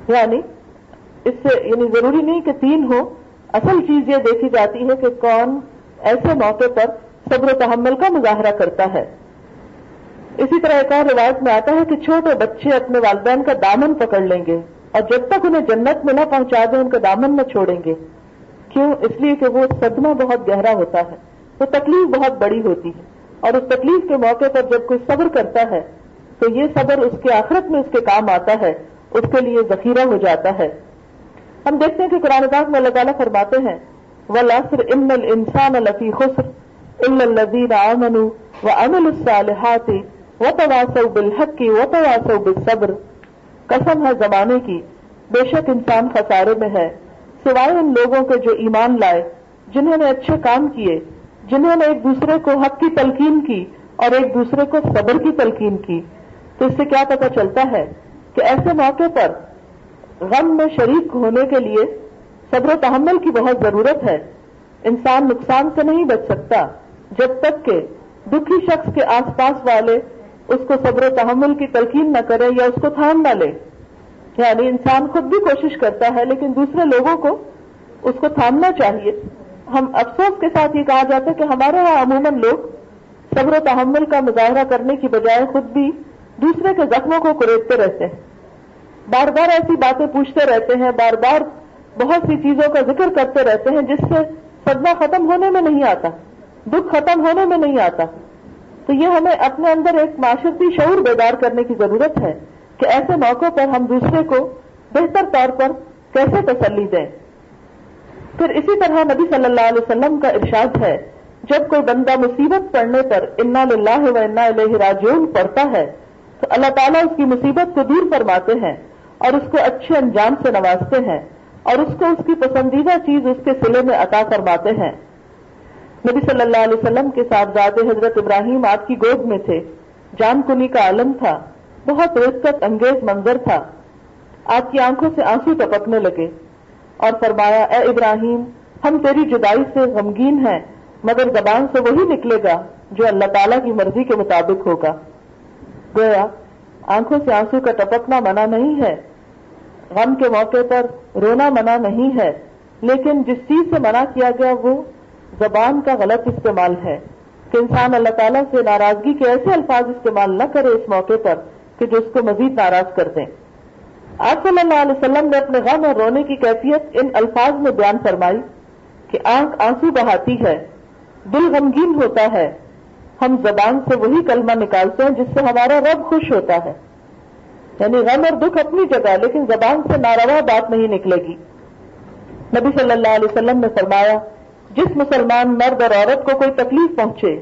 یعنی اس سے یعنی ضروری نہیں کہ تین ہو اصل چیز یہ دیکھی جاتی ہے کہ کون ایسے موقع پر صبر و تحمل کا مظاہرہ کرتا ہے۔ اسی طرح ایک اور روایت میں آتا ہے کہ چھوٹے بچے اپنے والدین کا دامن پکڑ لیں گے اور جب تک انہیں جنت میں نہ پہنچا دیں، ان کا دامن نہ چھوڑیں گے۔ کیوں؟ اس لیے کہ وہ صدمہ بہت گہرا ہوتا ہے، وہ تکلیف بہت بڑی ہوتی ہے۔ اور اس تکلیف کے موقع پر جب کوئی صبر کرتا ہے، تو یہ صبر اس کے آخرت میں اس کے کام آتا ہے، اس کے لیے ذخیرہ ہو جاتا ہے۔ ہم دیکھتے ہیں کہ قرآن پاک میں اللہ تعالیٰ فرماتے ہیں ولاسر ام السان الفی خسر الدین امن و امل الصالحات وہ تواسو بالحق کی وہ تواسو بالصبر۔ قسم ہے زمانے کی، بے شک انسان خسارے میں ہے۔ سوائے ان لوگوں کے جو ایمان لائے، جنہوں نے اچھے کام کیے، جنہوں نے ایک دوسرے کو حق کی تلقین کی اور ایک دوسرے کو صبر کی تلقین کی۔ تو اس سے کیا پتہ چلتا ہے کہ ایسے موقع پر غم میں شریک ہونے کے لیے صبر و تحمل کی بہت ضرورت ہے۔ انسان نقصان سے نہیں بچ سکتا، جب تک کہ دکھی شخص کے آس پاس والے اس کو صبر و تحمل کی تلقین نہ کرے یا اس کو تھام نہ لے۔ یعنی انسان خود بھی کوشش کرتا ہے، لیکن دوسرے لوگوں کو اس کو تھامنا چاہیے۔ ہم افسوس کے ساتھ یہ کہا جاتا ہے کہ ہمارے یہاں عموماً لوگ صبر و تحمل کا مظاہرہ کرنے کی بجائے خود بھی دوسرے کے زخموں کو کریدتے رہتے ہیں۔ بار بار ایسی باتیں پوچھتے رہتے ہیں، بار بار بہت سی چیزوں کا ذکر کرتے رہتے ہیں جس سے صدمہ ختم ہونے میں نہیں آتا، دکھ ختم ہونے میں نہیں آتا۔ تو یہ ہمیں اپنے اندر ایک معاشرتی شعور بیدار کرنے کی ضرورت ہے کہ ایسے موقع پر ہم دوسرے کو بہتر طور پر کیسے تسلی دیں۔ پھر اسی طرح نبی صلی اللہ علیہ وسلم کا ارشاد ہے، جب کوئی بندہ مصیبت پڑنے پر انا للہ و انا الہ راجعون پڑتا ہے، تو اللہ تعالیٰ اس کی مصیبت کو دور فرماتے ہیں اور اس کو اچھے انجام سے نوازتے ہیں اور اس کو اس کی پسندیدہ چیز اس کے سلے میں عطا فرماتے ہیں۔ نبی صلی اللہ علیہ وسلم کے ساتھ حضرت ابراہیم آپ کی گود میں تھے۔ جان کنی کا عالم تھا۔ بہت رسکت انگیز منظر تھا۔ آپ کی آنکھوں سے آنسو ٹپکنے لگے اور فرمایا، اے ابراہیم، ہم تیری جدائی سے غمگین ہیں، مگر زبان سے وہی نکلے گا جو اللہ تعالیٰ کی مرضی کے مطابق ہوگا۔ گویا، آنکھوں سے آنسو کا ٹپکنا منع نہیں ہے۔ غم کے موقع پر رونا منع نہیں ہے، لیکن جس چیز سے منع کیا گیا وہ زبان کا غلط استعمال ہے کہ انسان اللہ تعالیٰ سے ناراضگی کے ایسے الفاظ استعمال نہ کرے اس موقع پر کہ جو اس کو مزید ناراض کر دیں۔ آپ صلی اللہ علیہ وسلم نے اپنے غم اور رونے کی کیفیت ان الفاظ میں بیان فرمائی کہ آنکھ آنسو بہاتی ہے، دل غمگین ہوتا ہے، ہم زبان سے وہی کلمہ نکالتے ہیں جس سے ہمارا رب خوش ہوتا ہے۔ یعنی غم اور دکھ اپنی جگہ، لیکن زبان سے ناروا بات نہیں نکلے گی۔ نبی صلی اللہ علیہ وسلم نے فرمایا جس مسلمان مرد اور عورت کو کوئی تکلیف پہنچے،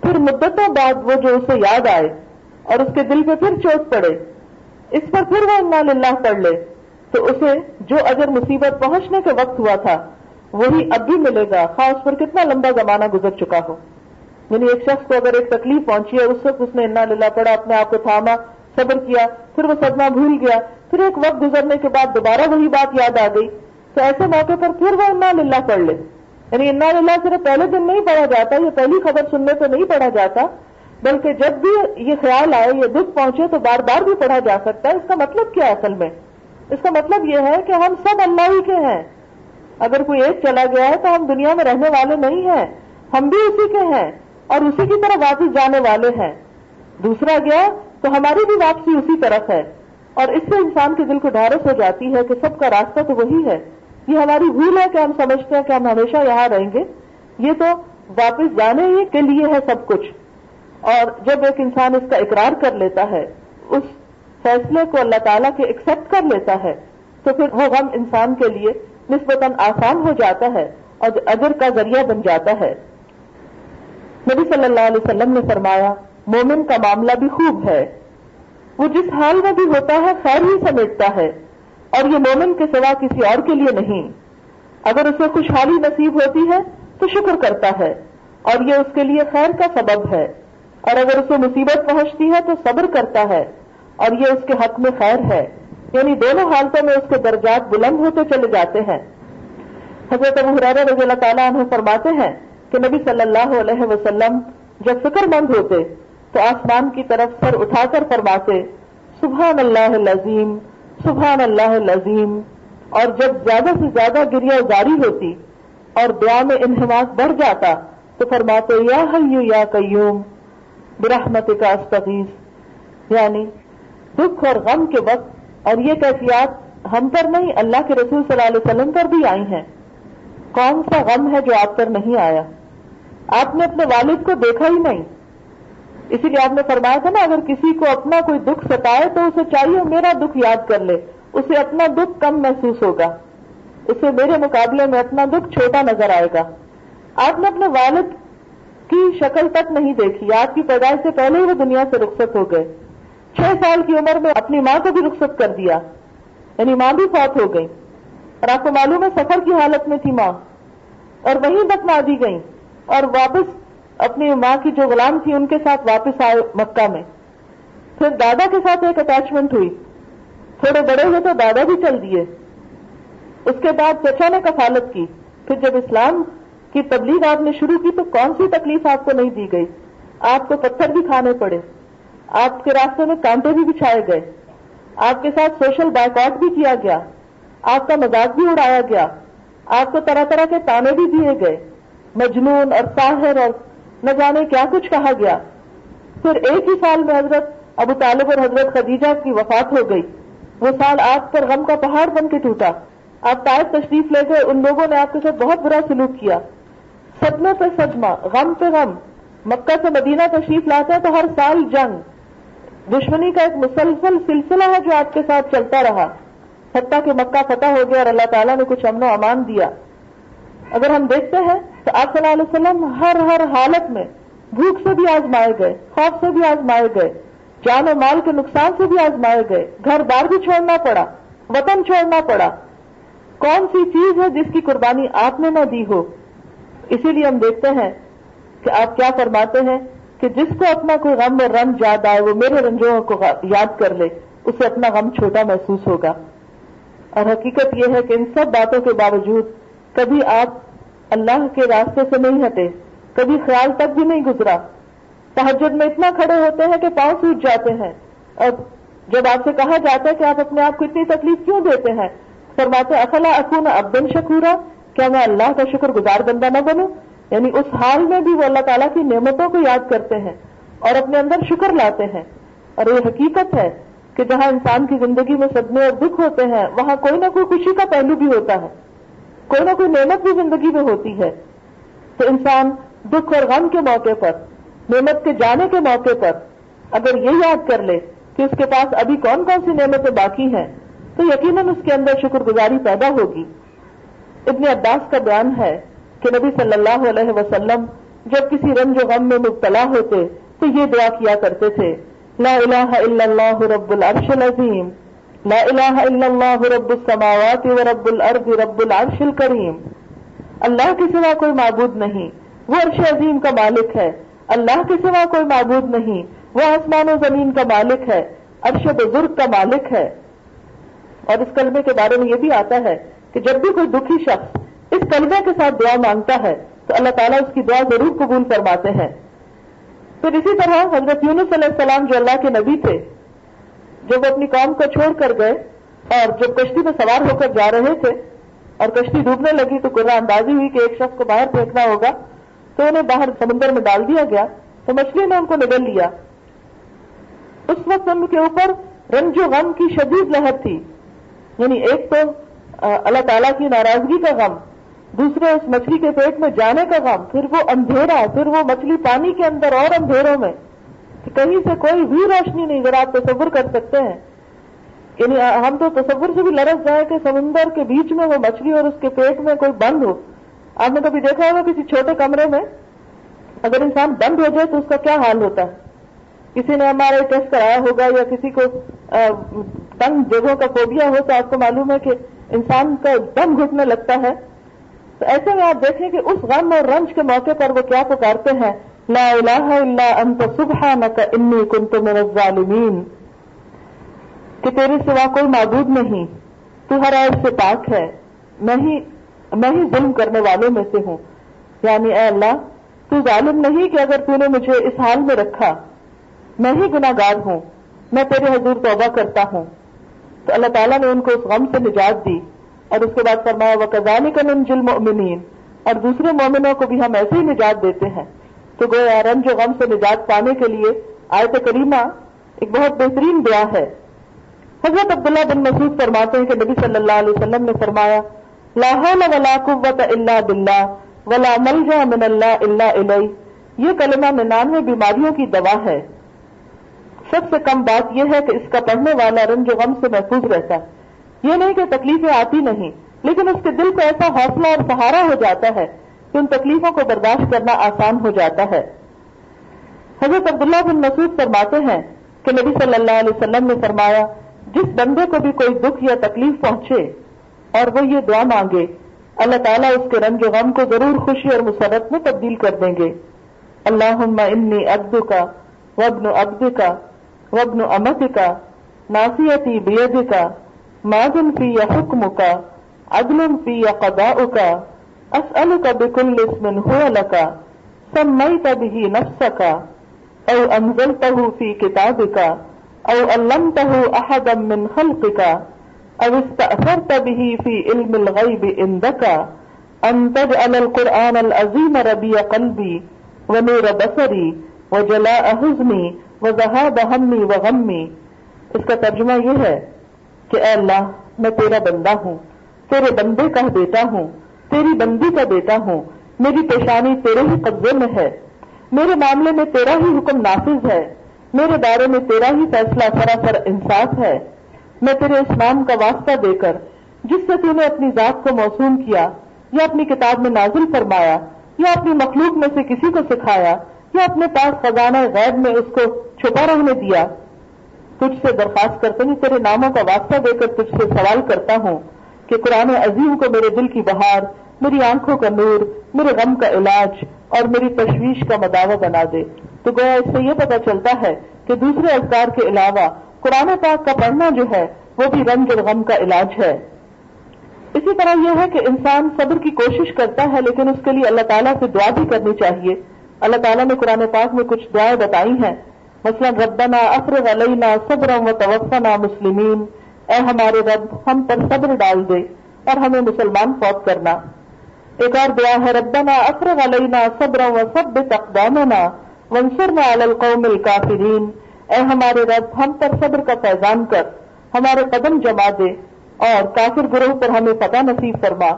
پھر مدتوں بعد وہ جو اسے یاد آئے اور اس کے دل پہ پھر چوٹ پڑے، اس پر پھر وہ انا للہ پڑھ لے، تو اسے جو اگر مصیبت پہنچنے کے وقت ہوا تھا، وہی اب بھی ملے گا، خاص پر کتنا لمبا زمانہ گزر چکا ہو۔ یعنی ایک شخص کو اگر ایک تکلیف پہنچی ہے اس وقت اس نے انا للہ پڑا اپنے آپ کو تھاما، صبر کیا، پھر وہ صدمہ بھول گیا، پھر ایک وقت گزرنے کے بعد دوبارہ وہی بات یاد آ گئی، تو ایسے موقع پر پھر وہ انا للہ پڑھ لے۔ یعنی انا للہ صرف پہلے دن نہیں پڑھا جاتا، یہ پہلی خبر سننے سے نہیں پڑھا جاتا، بلکہ جب بھی یہ خیال آئے، یہ دکھ پہنچے تو بار بار بھی پڑھا جا سکتا ہے۔ اس کا مطلب کیا ہے اصل میں؟ اس کا مطلب یہ ہے کہ ہم سب اللہ ہی کے ہیں۔ اگر کوئی ایک چلا گیا ہے تو ہم دنیا میں رہنے والے نہیں ہیں، ہم بھی اسی کے ہیں اور اسی کی طرح واپس جانے والے ہیں۔ دوسرا گیا تو ہماری بھی واپسی اسی طرف ہے۔ اور اس سے انسان کے دل کو ڈھارس ہو جاتی ہے کہ سب کا راستہ تو وہی ہے۔ یہ ہماری بھول ہے کہ ہم سمجھتے ہیں کہ ہم ہمیشہ یہاں رہیں گے۔ یہ تو واپس جانے ہی کے لیے ہے سب کچھ۔ اور جب ایک انسان اس کا اقرار کر لیتا ہے، اس فیصلے کو اللہ تعالیٰ کے ایکسپٹ کر لیتا ہے، تو پھر وہ غم انسان کے لیے نسبتاً آسان ہو جاتا ہے اور اجر کا ذریعہ بن جاتا ہے۔ نبی صلی اللہ علیہ وسلم نے فرمایا، مومن کا معاملہ بھی خوب ہے۔ وہ جس حال میں بھی ہوتا ہے، خیر ہی سمیٹتا ہے۔ اور یہ مومن کے سوا کسی اور کے لیے نہیں۔ اگر اسے خوشحالی نصیب ہوتی ہے، تو شکر کرتا ہے، اور یہ اس کے لیے خیر کا سبب ہے۔ اور اگر اسے مصیبت پہنچتی ہے، تو صبر کرتا ہے، اور یہ اس کے حق میں خیر ہے۔ یعنی دونوں حالتوں میں اس کے درجات بلند ہوتے چلے جاتے ہیں۔ حضرت ابو حرار رضی اللہ تعالیٰ عنہ فرماتے ہیں کہ نبی صلی اللہ علیہ وسلم جب فکر مند ہوتے، تو آسمان کی طرف سر اٹھا کر فرماتے، سبحان اللہ العظیم سبحان اللہ العظیم۔ اور جب زیادہ سے زیادہ گریا جاری ہوتی اور دعا میں انہماس بڑھ جاتا، تو فرماتے، یا حیو یا قیوم برحمت کا استغیث۔ یعنی دکھ اور غم کے وقت اور یہ کیفیات ہم پر نہیں، اللہ کے رسول صلی اللہ علیہ وسلم پر بھی آئی ہیں۔ کون سا غم ہے جو آپ پر نہیں آیا؟ آپ نے اپنے والد کو دیکھا ہی نہیں۔ اسی لیے آپ نے فرمایا تھا نا، اگر کسی کو اپنا کوئی دکھ ستائے تو اسے چاہیے میرا دکھ یاد کر لے، اسے اپنا دکھ کم محسوس ہوگا۔ اسے میرے مقابلے میں اپنا دکھ چھوٹا نظر آئے گا۔ آپ نے اپنے والد کی شکل تک نہیں دیکھی، آپ کی پیدائش سے پہلے ہی وہ دنیا سے رخصت ہو گئے۔ چھ سال کی عمر میں اپنی ماں کو بھی رخصت کر دیا یعنی ماں بھی فوت ہو گئی اور آپ کو معلوم ہے سفر کی حالت میں تھی ماں، اور وہیں دفنا دی گئی اور واپس اپنی ماں کی جو غلام تھی ان کے ساتھ واپس آئے مکہ میں۔ پھر دادا کے ساتھ ایک اٹیچمنٹ ہوئی۔ تھوڑے بڑے ہوئے تو دادا بھی چل دیے۔ اس کے بعد چچا نے کفالت کی۔ پھر جب اسلام کی تبلیغ آپ نے شروع کی تو کون سی تکلیف آپ کو نہیں دی گئی؟ آپ کو پتھر بھی کھانے پڑے۔ آپ کے راستے میں کانٹے بھی بچھائے گئے۔ آپ کے ساتھ سوشل بائک آؤٹ بھی کیا گیا۔ آپ کا مزاق بھی اڑایا گیا۔ آپ کو طرح طرح کے تانے بھی دیے گئے۔ مجنون اور ساحر اور نہ جانے کیا کچھ کہا گیا۔ پھر ایک ہی سال میں حضرت ابو طالب اور حضرت خدیجہ کی وفات ہو گئی۔ وہ سال آپ پر غم کا پہاڑ بن کے ٹوٹا۔ آپ تائب تشریف لے گئے، ان لوگوں نے آپ کے ساتھ بہت برا سلوک کیا۔ صدمے پہ صدمہ، غم پہ غم۔ مکہ سے مدینہ تشریف لاتے ہیں تو ہر سال جنگ۔ دشمنی کا ایک مسلسل سلسلہ ہے جو آپ کے ساتھ چلتا رہا۔ حتیٰ کہ مکہ فتح ہو گیا اور اللہ تعالیٰ نے کچھ امن و امان دیا۔ اگر ہم دیکھتے ہیں تو آپ صلی اللہ علیہ وسلم ہر ہر حالت میں بھوک سے بھی آزمائے گئے، خوف سے بھی آزمائے گئے، جان و مال کے نقصان سے بھی آزمائے گئے، گھر بار بھی چھوڑنا پڑا، وطن چھوڑنا پڑا۔ کون سی چیز ہے جس کی قربانی آپ نے نہ دی ہو؟ اسی لیے ہم دیکھتے ہیں کہ آپ کیا فرماتے ہیں کہ جس کو اپنا کوئی غم اور رنج یاد آئے، وہ میرے رنجوں کو یاد کر لے، اسے اپنا غم چھوٹا محسوس ہوگا۔ اور حقیقت یہ ہے کہ ان سب باتوں کے باوجود کبھی آپ اللہ کے راستے سے نہیں ہٹے، کبھی خیال تک بھی نہیں گزرا۔ تحجد میں اتنا کھڑے ہوتے ہیں کہ پاؤں سوٹ جاتے ہیں۔ اور جب آپ سے کہا جاتا ہے کہ آپ اپنے آپ کو اتنی تکلیف کیوں دیتے ہیں؟ فرماتے اخلا اکون ابدن شکورا؟ کیا میں اللہ کا شکر گزار بندہ نہ بنوں؟ یعنی اس حال میں بھی وہ اللہ تعالیٰ کی نعمتوں کو یاد کرتے ہیں اور اپنے اندر شکر لاتے ہیں۔ اور یہ حقیقت ہے کہ جہاں انسان کی زندگی میں صدمے اور دکھ ہوتے ہیں، وہاں کوئی نہ کوئی خوشی کا پہلو بھی ہوتا ہے۔ کوئی نہ کوئی نعمت بھی زندگی میں ہوتی ہے۔ تو انسان دکھ اور غم کے موقع پر، نعمت کے جانے کے موقع پر اگر یہ یاد کر لے کہ اس کے پاس ابھی کون کون سی نعمتیں باقی ہیں، تو یقیناً اس کے اندر شکر گزاری پیدا ہوگی۔ ابن عباس کا بیان ہے کہ نبی صلی اللہ علیہ وسلم جب کسی رنج و غم میں مبتلا ہوتے تو یہ دعا کیا کرتے تھے، لا الہ الا اللہ رب العرش العظیم لا الہ الا اللہ رب السماوات و رب الارض رب العرش الکریم اللہ کے سوا کوئی معبود نہیں. وہ عرش عظیم کا مالک ہے. اللہ کے سوا کوئی معبود نہیں. وہ آسمان و زمین کا مالک ہے. عرش بزرگ کا مالک ہے. اور اس کلمے کے بارے میں یہ بھی آتا ہے کہ جب بھی کوئی دکھی شخص اس کلمے کے ساتھ دعا مانگتا ہے تو اللہ تعالیٰ اس کی دعا ضرور قبول فرماتے ہیں۔ پھر اسی طرح حضرت یونس علیہ السلام جو اللہ کے نبی تھے جب وہ اپنی قوم کو چھوڑ کر گئے اور جب کشتی میں سوار ہو کر جا رہے تھے اور کشتی ڈوبنے لگی تو قرآن اندازی ہوئی کہ ایک شخص کو باہر پھینکنا ہوگا، تو انہیں باہر سمندر میں ڈال دیا گیا۔ تو مچھلی نے ان کو نگل لیا۔ اس وقت ان کے اوپر رنج و غم کی شدید لہر تھی۔ یعنی ایک تو اللہ تعالیٰ کی ناراضگی کا غم، دوسرے اس مچھلی کے پیٹ میں جانے کا غم، پھر وہ اندھیرا، پھر وہ مچھلی پانی کے اندر اور اندھیروں میں۔ کہیں سے کوئی بھی روشنی نہیں، اگر آپ تصور کر سکتے ہیں۔ یعنی ہم تو تصور سے بھی لرس جائیں کہ سمندر کے بیچ میں وہ مچھلی اور اس کے پیٹ میں کوئی بند ہو۔ آپ نے کبھی دیکھا ہوگا کسی چھوٹے کمرے میں؟ اگر انسان بند ہو جائے تو اس کا کیا حال ہوتا ہے؟ کسی نے ہمارے ٹیسٹ کرایا ہوگا یا کسی کو تنگ جگہوں کا فوبیا ہو تو آپ کو معلوم ہے کہ انسان کا دم گھٹنے لگتا ہے۔ تو ایسے میں آپ دیکھیں کہ اس غم اور رنج کے موقع پر وہ کیا پکارتے ہیں۔ لا الہ الا انت سبحانک انی کنت من الظالمین کہ تیرے سوا کوئی معبود نہیں، تو ہر عیب سے پاک ہے، میں ہی میں ہی ظلم کرنے والوں میں سے ہوں۔ یعنی اے اللہ، تو ظالم نہیں کہ اگر تو نے مجھے اس حال میں رکھا، میں ہی گناگار ہوں، میں تیرے حضور توبہ کرتا ہوں۔ تو اللہ تعالیٰ نے ان کو اس غم سے نجات دی، اور اس کے بعد فرمایا وہ کزانی کا ننجل مومنین اور دوسرے مومنوں کو بھی ہم ایسے ہی نجات دیتے ہیں۔ تو گویا رنج و غم سے نجات پانے کے لیے آیت کریمہ ایک بہت بہترین دعا ہے۔ حضرت عبداللہ بن مسعود فرماتے ہیں کہ نبی صلی اللہ علیہ وسلم نے فرمایا، لا حول ولا قوت الا باللہ ولا ملجا من اللہ الا الی یہ کلمہ ننانوے بیماریوں کی دوا ہے۔ سب سے کم بات یہ ہے کہ اس کا پڑھنے والا رنج و غم سے محفوظ رہتا۔ ہے یہ نہیں کہ تکلیفیں آتی نہیں، لیکن اس کے دل کو ایسا حوصلہ اور سہارا ہو جاتا ہے۔ کہ ان تکلیفوں کو برداشت کرنا آسان ہو جاتا ہے۔ حضرت عبداللہ بن مسعود فرماتے ہیں کہ نبی صلی اللہ علیہ وسلم نے فرمایا، جس بندے کو بھی کوئی دکھ یا تکلیف پہنچے اور وہ یہ دعا مانگے، اللہ تعالیٰ اس کے رنج و غم کو ضرور خوشی اور مسرت میں تبدیل کر دیں گے۔ اللہ انی ابد کا وبن ابد کا وبن امت کا ناسیتی بید کا ماضن فی یا حکم کا عدل فی یا قدا کا اسألك بكل اسم هو لك، سميت به نفسك او انزلته في كتابك او علمته احدا من خلقك او استأثرت به في علم الغيب عندك ان تجعل القرآن العظيم ربي قلبي ونور بصري وجلاء حزني وذهاب همي وغمي. اس کا ترجمہ یہ ہے کہ اے اللہ، میں تیرا بندہ ہوں، تیرے بندے کا بیٹا ہوں تیری بندی کا بیٹا ہوں۔ میری پیشانی تیرے ہی قبضے میں ہے۔ میرے معاملے میں تیرا ہی حکم نافذ ہے۔ میرے بارے میں تیرا ہی فیصلہ سراسر انصاف ہے۔ میں تیرے اسلام کا واسطہ دے کر، جس سے تو نے اپنی ذات کو موسوم کیا، یا اپنی کتاب میں نازل فرمایا، یا اپنی مخلوق میں سے کسی کو سکھایا، یا اپنے پاس خزانہ غیب میں اس کو چھپا رہنے دیا۔ تجھ سے درخواست کرتے ہیں تیرے ناموں کا واسطہ دے کر تجھ سے سوال کرتا ہوں کہ قرآن عظیم کو میرے دل کی بہار میری آنکھوں کا نور، میرے غم کا علاج اور میری تشویش کا مداوع بنا دے۔ تو گویا اس سے یہ پتا چلتا ہے کہ دوسرے اذکار کے علاوہ قرآن پاک کا پڑھنا جو ہے، وہ بھی رنگ اور غم کا علاج ہے۔ اسی طرح یہ ہے کہ انسان صبر کی کوشش کرتا ہے، لیکن اس کے لیے اللہ تعالیٰ سے دعا بھی کرنی چاہیے۔ اللہ تعالیٰ نے قرآن پاک میں کچھ دعائیں بتائی ہیں۔ مثلا، ربنا افرغ علینا صبر و توفنا مسلمین۔ اے ہمارے رب، ہم پر صبر ڈال دے اور ہمیں مسلمان فوت کرنا۔ ایک اور دعا ہے، ربنا افرغ علینا صبر و سب اقدامنا ونصرنا علی القوم الکافرین اے ہمارے رب، ہم پر صبر کا پیغام کر، ہمارے قدم جما دے اور کافر گروہ پر ہمیں پتہ نصیب فرما۔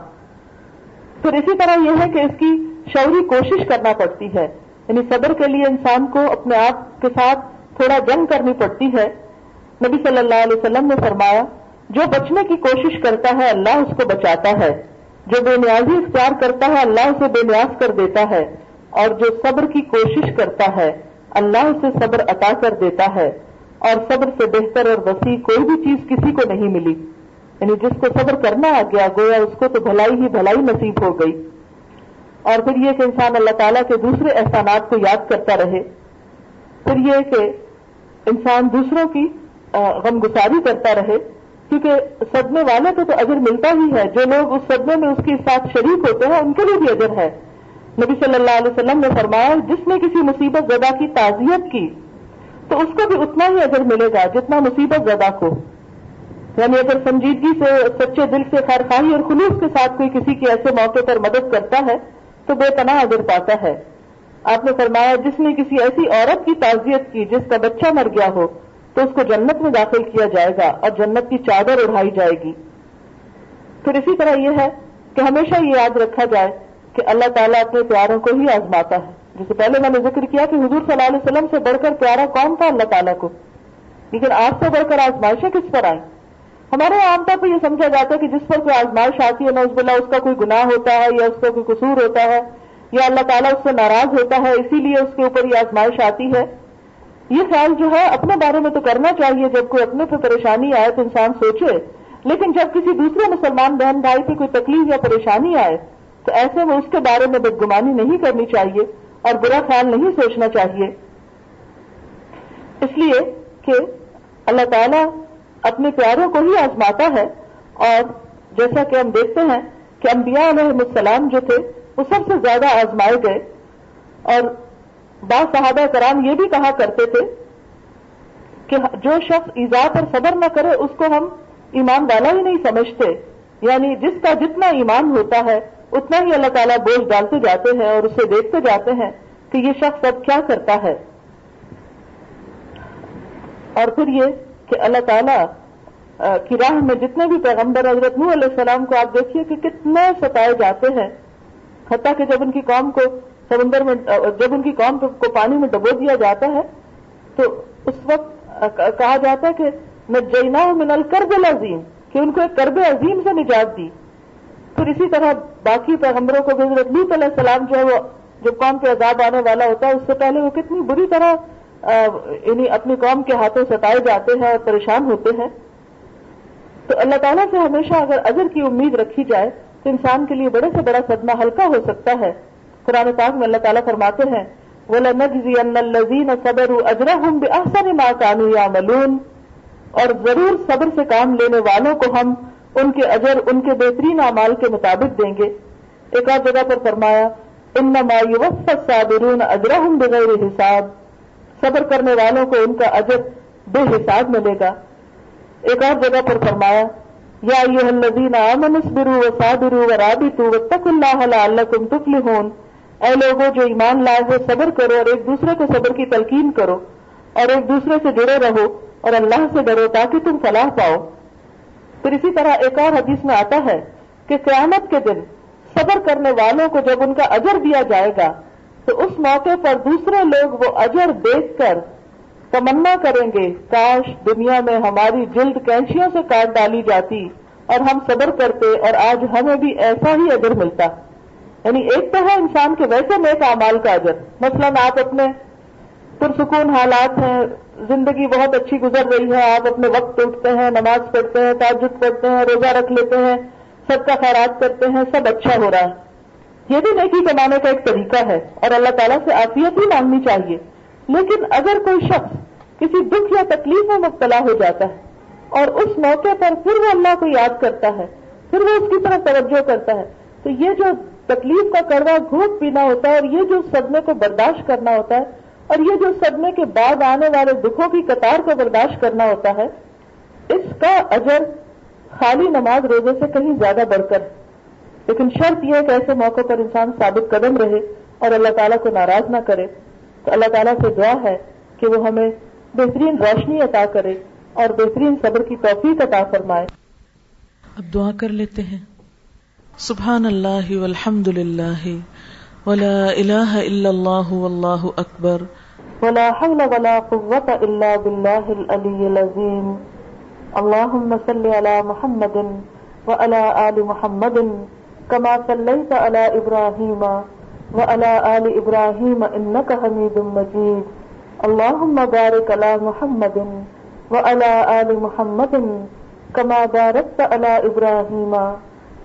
پھر اسی طرح یہ ہے کہ اس کی شعوری کوشش کرنا پڑتی ہے۔ یعنی صبر کے لیے انسان کو اپنے آپ کے ساتھ تھوڑا جنگ کرنی پڑتی ہے۔ نبی صلی اللہ علیہ وسلم نے فرمایا، جو بچنے کی کوشش کرتا ہے، اللہ اس کو بچاتا ہے۔ جو بے نیازی اختیار کرتا ہے، اللہ اسے بے نیاز کر دیتا ہے، اور جو صبر کی کوشش کرتا ہے، اللہ اسے صبر عطا کر دیتا ہے، اور صبر سے بہتر اور وسیع کوئی بھی چیز کسی کو نہیں ملی۔ یعنی جس کو صبر کرنا آ گیا، گویا اس کو تو بھلائی ہی بھلائی نصیب ہو گئی۔ اور پھر یہ کہ انسان اللہ تعالیٰ کے دوسرے احسانات کو یاد کرتا رہے۔ پھر یہ کہ انسان دوسروں کی غم گساری کرتا رہے۔ کیونکہ صدمے والے کو تو اجر ملتا ہی ہے۔ جو لوگ اس صدمے میں اس کے ساتھ شریک ہوتے ہیں، ان کے لیے بھی اجر ہے۔ نبی صلی اللہ علیہ وسلم نے فرمایا، جس نے کسی مصیبت زدہ کی تعزیت کی، تو اس کو بھی اتنا ہی اجر ملے گا جتنا مصیبت زدہ کو۔ یعنی اگر سنجیدگی سے، سچے دل سے خیر خواہی اور خلوص کے ساتھ کوئی کسی کے ایسے موقع پر مدد کرتا ہے، تو بے پناہ اجر پاتا ہے۔ آپ نے فرمایا، جس نے کسی ایسی عورت کی تعزیت کی جس کا بچہ مر گیا ہو تو اس کو جنت میں داخل کیا جائے گا اور جنت کی چادر اڑائی جائے گی۔ پھر اسی طرح یہ ہے کہ ہمیشہ یہ یاد رکھا جائے کہ اللہ تعالیٰ اپنے پیاروں کو ہی آزماتا ہے۔ جسے پہلے میں نے ذکر کیا کہ حضور صلی اللہ علیہ وسلم سے بڑھ کر پیارا کون تھا اللہ تعالیٰ کو؟ لیکن آپ سے بڑھ کر آزمائشیں کس پر آئیں؟ ہمارے عام طور پر یہ سمجھا جاتا ہے کہ جس پر کوئی آزمائش آتی ہے نوز بلا اس کا کوئی گناہ ہوتا ہے یا اس کا کوئی قصور ہوتا ہے، یا اللہ تعالیٰ اس سے ناراض ہوتا ہے، اسی لیے اس کے اوپر یہ آزمائش آتی ہے۔ یہ خیال جو ہے، اپنے بارے میں تو کرنا چاہیے۔ جب کوئی اپنے پہ پریشانی آئے تو انسان سوچے۔ لیکن جب کسی دوسرے مسلمان بہن بھائی پہ کوئی تکلیف یا پریشانی آئے، تو ایسے میں اس کے بارے میں بدگمانی نہیں کرنی چاہیے اور برا خیال نہیں سوچنا چاہیے۔ اس لیے کہ اللہ تعالیٰ اپنے پیاروں کو ہی آزماتا ہے اور جیسا کہ ہم دیکھتے ہیں کہ انبیاء علیہ السلام جو تھے، وہ سب سے زیادہ آزمائے گئے۔ اور بعض صحابہ کرام یہ بھی کہا کرتے تھے کہ جو شخص ایزا پر صبر نہ کرے، اس کو ہم ایمان والا ہی نہیں سمجھتے۔ یعنی جس کا جتنا ایمان ہوتا ہے، اتنا ہی اللہ تعالیٰ بوجھ ڈالتے جاتے ہیں اور اسے دیکھتے جاتے ہیں کہ یہ شخص اب کیا کرتا ہے۔ اور پھر یہ کہ اللہ تعالیٰ کی راہ میں جتنے بھی پیغمبر حضرت نو علیہ السلام کو آپ دیکھیے کہ کتنے ستائے جاتے ہیں۔ حتیٰ کہ جب ان کی قوم کو سمندر میں، جب ان کی قوم کو پانی میں ڈبو دیا جاتا ہے، تو اس وقت کہا جاتا ہے کہ نجینا من الکرب العظیم، کہ ان کو ایک کرب عظیم سے نجات دی۔ پھر اسی طرح باقی پیغمبروں کو حضرت لوت علیہ السلام جو ہے، وہ جب قوم پہ عذاب آنے والا ہوتا ہے، اس سے پہلے وہ کتنی بری طرح یعنی اپنی قوم کے ہاتھوں ستائے جاتے ہیں اور پریشان ہوتے ہیں۔ تو اللہ تعالیٰ سے ہمیشہ اگر اجر کی امید رکھی جائے، تو انسان کے لیے بڑے سے بڑا صدمہ ہلکا ہو سکتا ہے۔ قرآن پاک میں اللہ تعالیٰ فرماتے ہیں صبر اجرا احسن ماں کانو یا ملون اور ضرور صبر سے کام لینے والوں کو ہم ان کے اجر، ان کے بہترین اعمال کے مطابق دیں گے۔ ایک اور جگہ پر فرمایا ان صابرون اجرا ہوں بغیر حساب۔ صبر کرنے والوں کو ان کا اجر بے حساب ملے گا۔ ایک اور جگہ پر فرمایا، یا یہ الذین آمنوا اصبروا وصابروا ورابطوا واتقوا اللہ لعلکم تفلحون۔ اے لوگوں جو ایمان لائے ہو صبر کرو اور ایک دوسرے کو صبر کی تلقین کرو اور ایک دوسرے سے جڑے رہو اور اللہ سے ڈرو تاکہ تم فلاح پاؤ۔ پھر اسی طرح ایک اور حدیث میں آتا ہے کہ قیامت کے دن صبر کرنے والوں کو جب ان کا اجر دیا جائے گا، تو اس موقع پر دوسرے لوگ وہ اجر دیکھ کر تمنا کریں گے، کاش دنیا میں ہماری جلد کینچیوں سے کاٹ ڈالی جاتی اور ہم صبر کرتے اور آج ہمیں بھی ایسا ہی اجر ملتا۔ یعنی ایک تو ہے انسان کے ویسے نیک اعمال کا اجر۔ مثلا آپ اپنے پرسکون حالات ہیں، زندگی بہت اچھی گزر رہی ہے، آپ اپنے وقت اٹھتے ہیں، نماز پڑھتے ہیں، تاجد پڑھتے ہیں، روزہ رکھ لیتے ہیں، سب کا خیرات کرتے ہیں، سب اچھا ہو رہا ہے۔ یہ بھی نیکی کمانے کا ایک طریقہ ہے اور اللہ تعالیٰ سے آفیت ہی مانگنی چاہیے۔ لیکن اگر کوئی شخص کسی دکھ یا تکلیف میں مبتلا ہو جاتا ہے اور اس موقع پر پھر وہ اللہ کو یاد کرتا ہے، پھر وہ اس کی طرف توجہ کرتا ہے، تو یہ جو تکلیف کا کڑوا گھوٹ پینا ہوتا ہے اور یہ جو صدمے کو برداشت کرنا ہوتا ہے اور یہ جو صدمے کے بعد آنے والے دکھوں کی قطار کو برداشت کرنا ہوتا ہے، اس کا اجر خالی نماز روزے سے کہیں زیادہ بڑھ کر لیکن شرط یہ ہے کہ ایسے موقع پر انسان ثابت قدم رہے اور اللہ تعالیٰ کو ناراض نہ کرے۔ تو اللہ تعالیٰ سے دعا ہے کہ وہ ہمیں بہترین روشنی عطا کرے اور بہترین صبر کی توفیق عطا فرمائے۔ اب دعا کر لیتے ہیں۔ سبحان اللہ والحمد للہ ولا الہ الا اللہ واللہ اکبر ولا حول ولا قوة الا بالله العلي العظيم اللهم صل على محمد وعلى آل محمد كما صليت على إبراهيم وعلى آل إبراهيم إنك حميد مجيد اللهم بارك على محمد وعلى آل محمد كما باركت على إبراهيم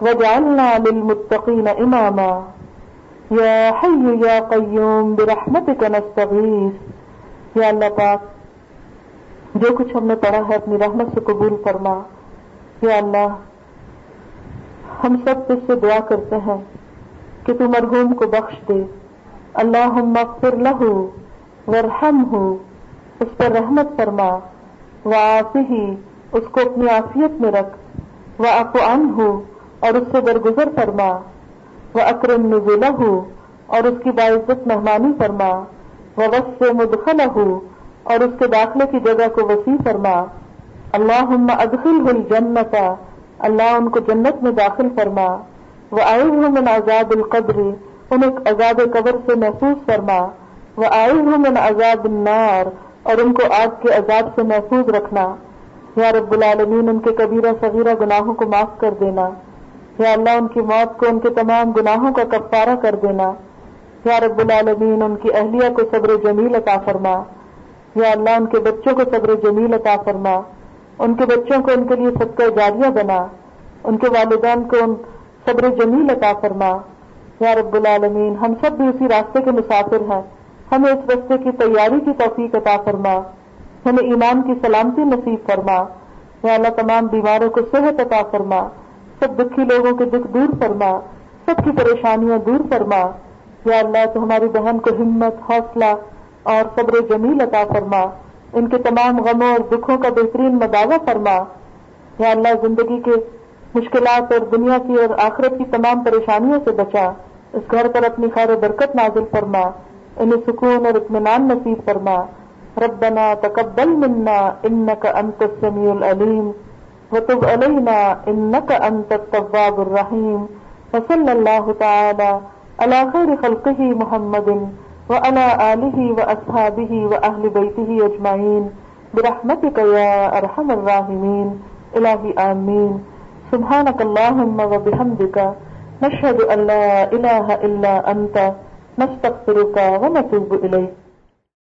واجعلنا للمتقين إماما. یا حی یا قیوم برحمتک نستغیث یا اللہ پاک، جو کچھ ہم نے پڑھا ہے اپنی رحمت سے قبول فرما. یا اللہ، ہم سب تجھ سے دعا کرتے ہیں کہ تو مرحوم کو بخش دے. اللہ مغفر لہو ورحم ہو اس پر رحمت فرما. و اس کو اپنی آفیت میں رکھ. وہ ان اور اس سے درگزر فرما وہ اکرم نزلہ ہو اور اس کی باعزت مہمانی فرما وہ وس سے مدخل ہو اور اس کے داخلے کی جگہ کو وسیع فرما۔ اللہ ادخل ہل جنتا اللہ ان کو جنت میں داخل فرما۔ وہ آئے ہوں من آزاد القبر انہیں عذاب قبر سے محفوظ فرما۔ وہ آئے ہوں من آزاد النار، اور ان کو آگ کے عذاب سے محفوظ رکھنا۔ یا رب العالمین، ان کے کبیرہ صغیرہ گناہوں کو معاف کر دینا۔ یا اللہ ان کی موت کو، ان کے تمام گناہوں کا کفارہ کر دینا۔ یا رب العالمین، ان کی اہلیہ کو صبر جمیل عطا فرما۔ یا اللہ، ان کے بچوں کو صبر جمیل عطا فرما۔ ان کے بچوں کو ان کے لیے سب کا جاریہ بنا۔ ان کے والدین کو ان صبر جمیل عطا فرما۔ یا رب العالمین، ہم سب بھی اسی راستے کے مسافر ہیں۔ ہمیں اس رستے کی تیاری کی توفیق عطا فرما۔ ہمیں ایمان کی سلامتی نصیب فرما۔ یا اللہ، تمام بیماروں کو صحت عطا فرما۔ سب دکھی لوگوں کے دکھ دور فرما، سب کی پریشانیاں دور فرما۔ یا اللہ، تو ہماری بہن کو ہمت، حوصلہ اور صبر جمیل عطا فرما۔ ان کے تمام غموں اور دکھوں کا بہترین مداوع فرما۔ یا اللہ، زندگی کے مشکلات اور دنیا کی اور آخرت کی تمام پریشانیوں سے بچا۔ اس گھر پر اپنی خیر و برکت نازل فرما۔ انہیں سکون اور اطمینان نصیب فرما۔ ربنا تقبل منا انك انت السميع العليم وتب علينا انك انت التواب الرحيم. وصلى الله تعالى على خير خلقه محمد وعلى آله وأصحابه وأهل بيته أجمعين. برحمتك يا أرحم الراحمين. إلهي آمين. سبحانك اللهم وبحمدك نشهد أن لا إله إلا أنت. نستغفرك ونتوب إليك.